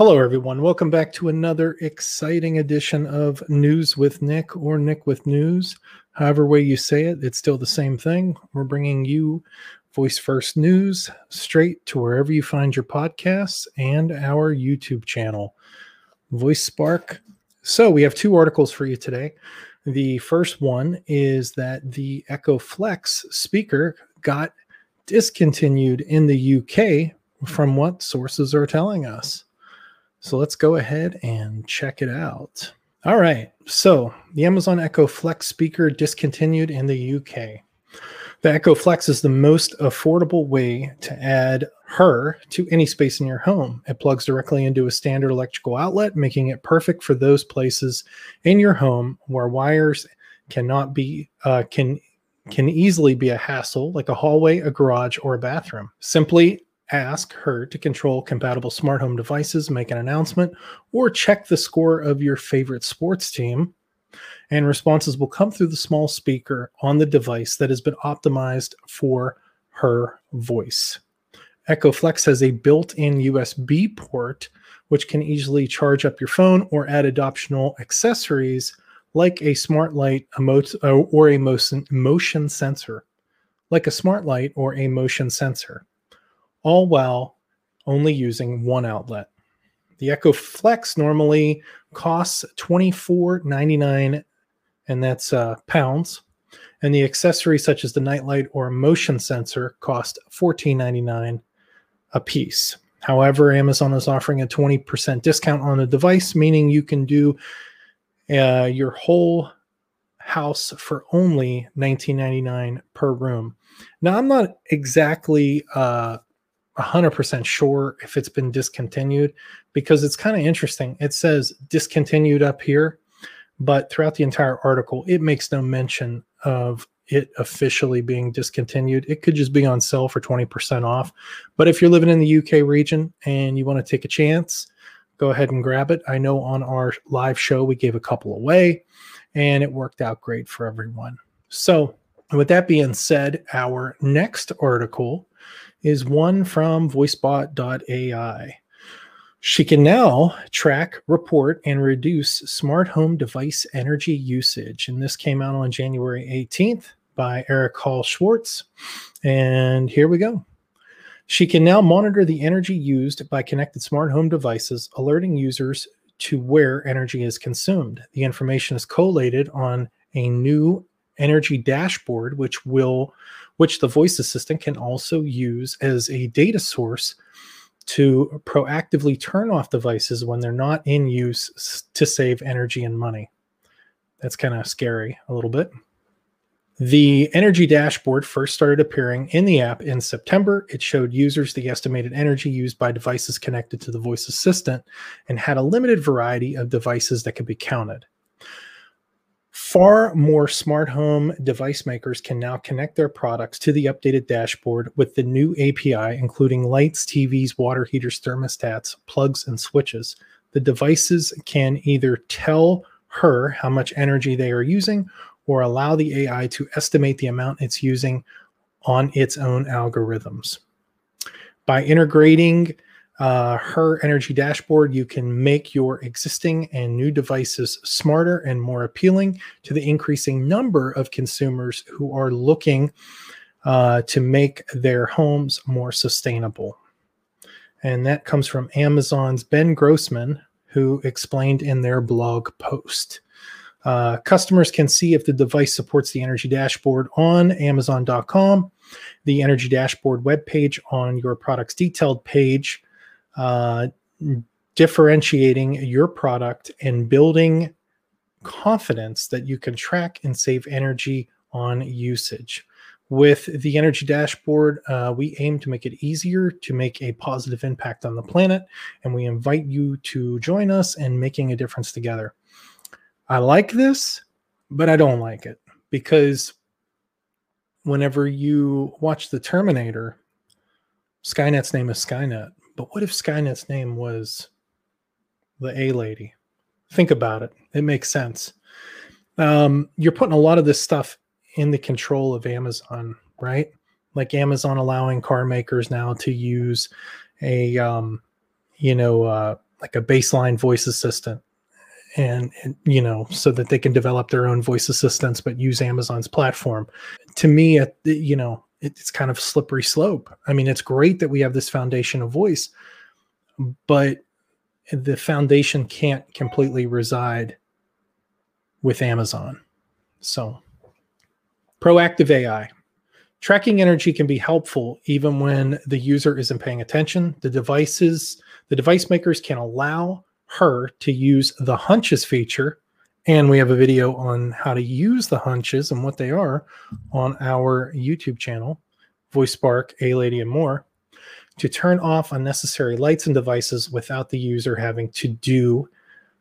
Hello, everyone. Welcome back to another exciting edition of News with Nick or Nick with News. However, way you say it, it's still the same thing. We're bringing you voice first news straight to wherever you find your podcasts and our YouTube channel, Voice Spark. So, we have two articles for you today. The first one is that the Echo Flex speaker got discontinued in the UK from what sources are telling us. So let's go ahead and check it out. All right. So the Amazon Echo Flex speaker discontinued in the UK. The Echo Flex is the most affordable way to add her to any space in your home. It plugs directly into a standard electrical outlet, making it perfect for those places in your home where wires cannot be uh, can can easily be a hassle, like a hallway, a garage, or a bathroom. Simply ask her to control compatible smart home devices, make an announcement, or check the score of your favorite sports team. And responses will come through the small speaker on the device that has been optimized for her voice. Echo Flex has a built in USB port, which can easily charge up your phone or add adoptional accessories like a smart light or a motion, motion sensor. Like a smart light or a motion sensor all while only using one outlet. The Echo Flex normally costs $24.99, and that's uh, pounds. And the accessories such as the nightlight or motion sensor cost $14.99 a piece. However, Amazon is offering a 20% discount on the device, meaning you can do uh, your whole house for only $19.99 per room. Now, I'm not exactly uh, 100% sure if it's been discontinued because it's kind of interesting. It says discontinued up here, but throughout the entire article, it makes no mention of it officially being discontinued. It could just be on sale for 20% off. But if you're living in the UK region and you want to take a chance, go ahead and grab it. I know on our live show, we gave a couple away and it worked out great for everyone. So, with that being said, our next article is one from voicebot.ai. She can now track, report, and reduce smart home device energy usage. And this came out on January 18th by Eric Hal Schwartz. And here we go. She can now monitor the energy used by connected smart home devices, alerting users to where energy is consumed. The information is collated on a new energy dashboard, which will which the voice assistant can also use as a data source to proactively turn off devices when they're not in use to save energy and money. That's kind of scary a little bit. The energy dashboard first started appearing in the app in September. It showed users the estimated energy used by devices connected to the voice assistant and had a limited variety of devices that could be counted. Far more smart home device makers can now connect their products to the updated dashboard with the new API, including lights, TVs, water heaters, thermostats, plugs, and switches. The devices can either tell her how much energy they are using or allow the AI to estimate the amount it's using on its own algorithms. By integrating uh, her energy dashboard, you can make your existing and new devices smarter and more appealing to the increasing number of consumers who are looking uh, to make their homes more sustainable. And that comes from Amazon's Ben Grossman, who explained in their blog post. Uh, customers can see if the device supports the energy dashboard on Amazon.com. The energy dashboard webpage on your product's detailed page uh, differentiating your product and building confidence that you can track and save energy on usage. With the energy dashboard, uh, we aim to make it easier to make a positive impact on the planet, and we invite you to join us in making a difference together. I like this, but I don't like it because whenever you watch The Terminator, Skynet's name is Skynet. But what if Skynet's name was the A lady? Think about it. It makes sense. Um, you're putting a lot of this stuff in the control of Amazon, right? Like Amazon allowing car makers now to use a, um, you know, uh, like a baseline voice assistant and, and, you know so that they can develop their own voice assistants but use amazon's platform to me you know it's kind of slippery slope. I mean it's great that we have this foundation of voice but the foundation can't completely reside with amazon. So proactive ai tracking energy can be helpful even when the user isn't paying attention. The devices the device makers can allow her to use the hunches feature. And we have a video on how to use the hunches and what they are on our YouTube channel, Voice Spark, A Lady, and more, to turn off unnecessary lights and devices without the user having to do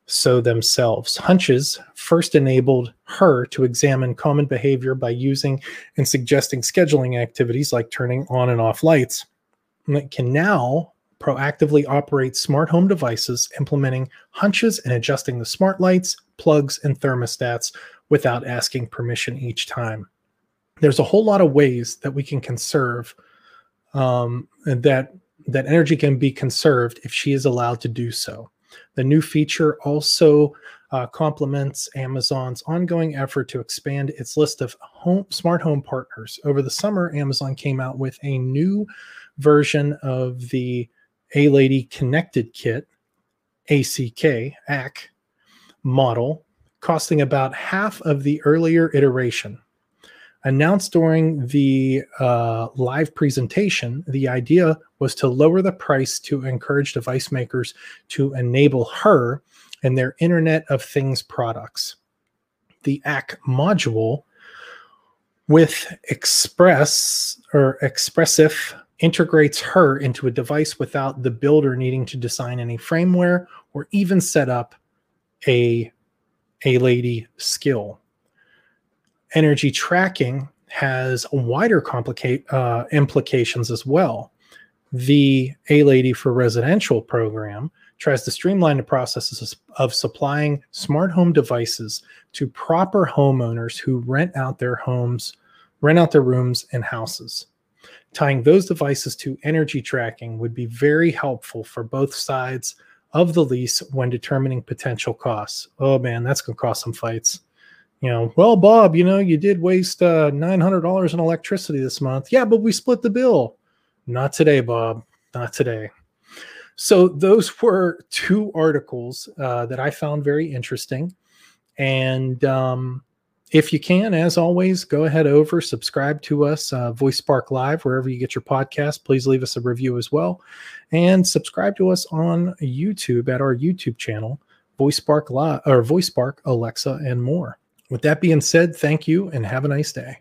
so themselves. Hunches first enabled her to examine common behavior by using and suggesting scheduling activities like turning on and off lights. And it can now proactively operate smart home devices, implementing hunches and adjusting the smart lights, plugs, and thermostats without asking permission each time. There's a whole lot of ways that we can conserve um, that that energy can be conserved if she is allowed to do so. The new feature also uh, complements Amazon's ongoing effort to expand its list of home smart home partners. Over the summer, Amazon came out with a new version of the a Lady Connected Kit, ACK, ACK model, costing about half of the earlier iteration. Announced during the uh, live presentation, the idea was to lower the price to encourage device makers to enable her and their Internet of Things products. The ACK module with Express or Expressif integrates her into a device without the builder needing to design any frameware or even set up a a lady skill. Energy tracking has wider complicate uh, implications as well. The A Lady for Residential program tries to streamline the processes of supplying smart home devices to proper homeowners who rent out their homes, rent out their rooms and houses. Tying those devices to energy tracking would be very helpful for both sides of the lease when determining potential costs. Oh man, that's going to cost some fights. You know, well, Bob, you know, you did waste uh, $900 in electricity this month. Yeah, but we split the bill. Not today, Bob. Not today. So, those were two articles uh, that I found very interesting. And um, if you can, as always, go ahead over, subscribe to us, uh, Voice Spark Live, wherever you get your podcast. Please leave us a review as well. And subscribe to us on YouTube at our YouTube channel, Voice Spark Live or Voice Spark, Alexa, and more. With that being said, thank you and have a nice day.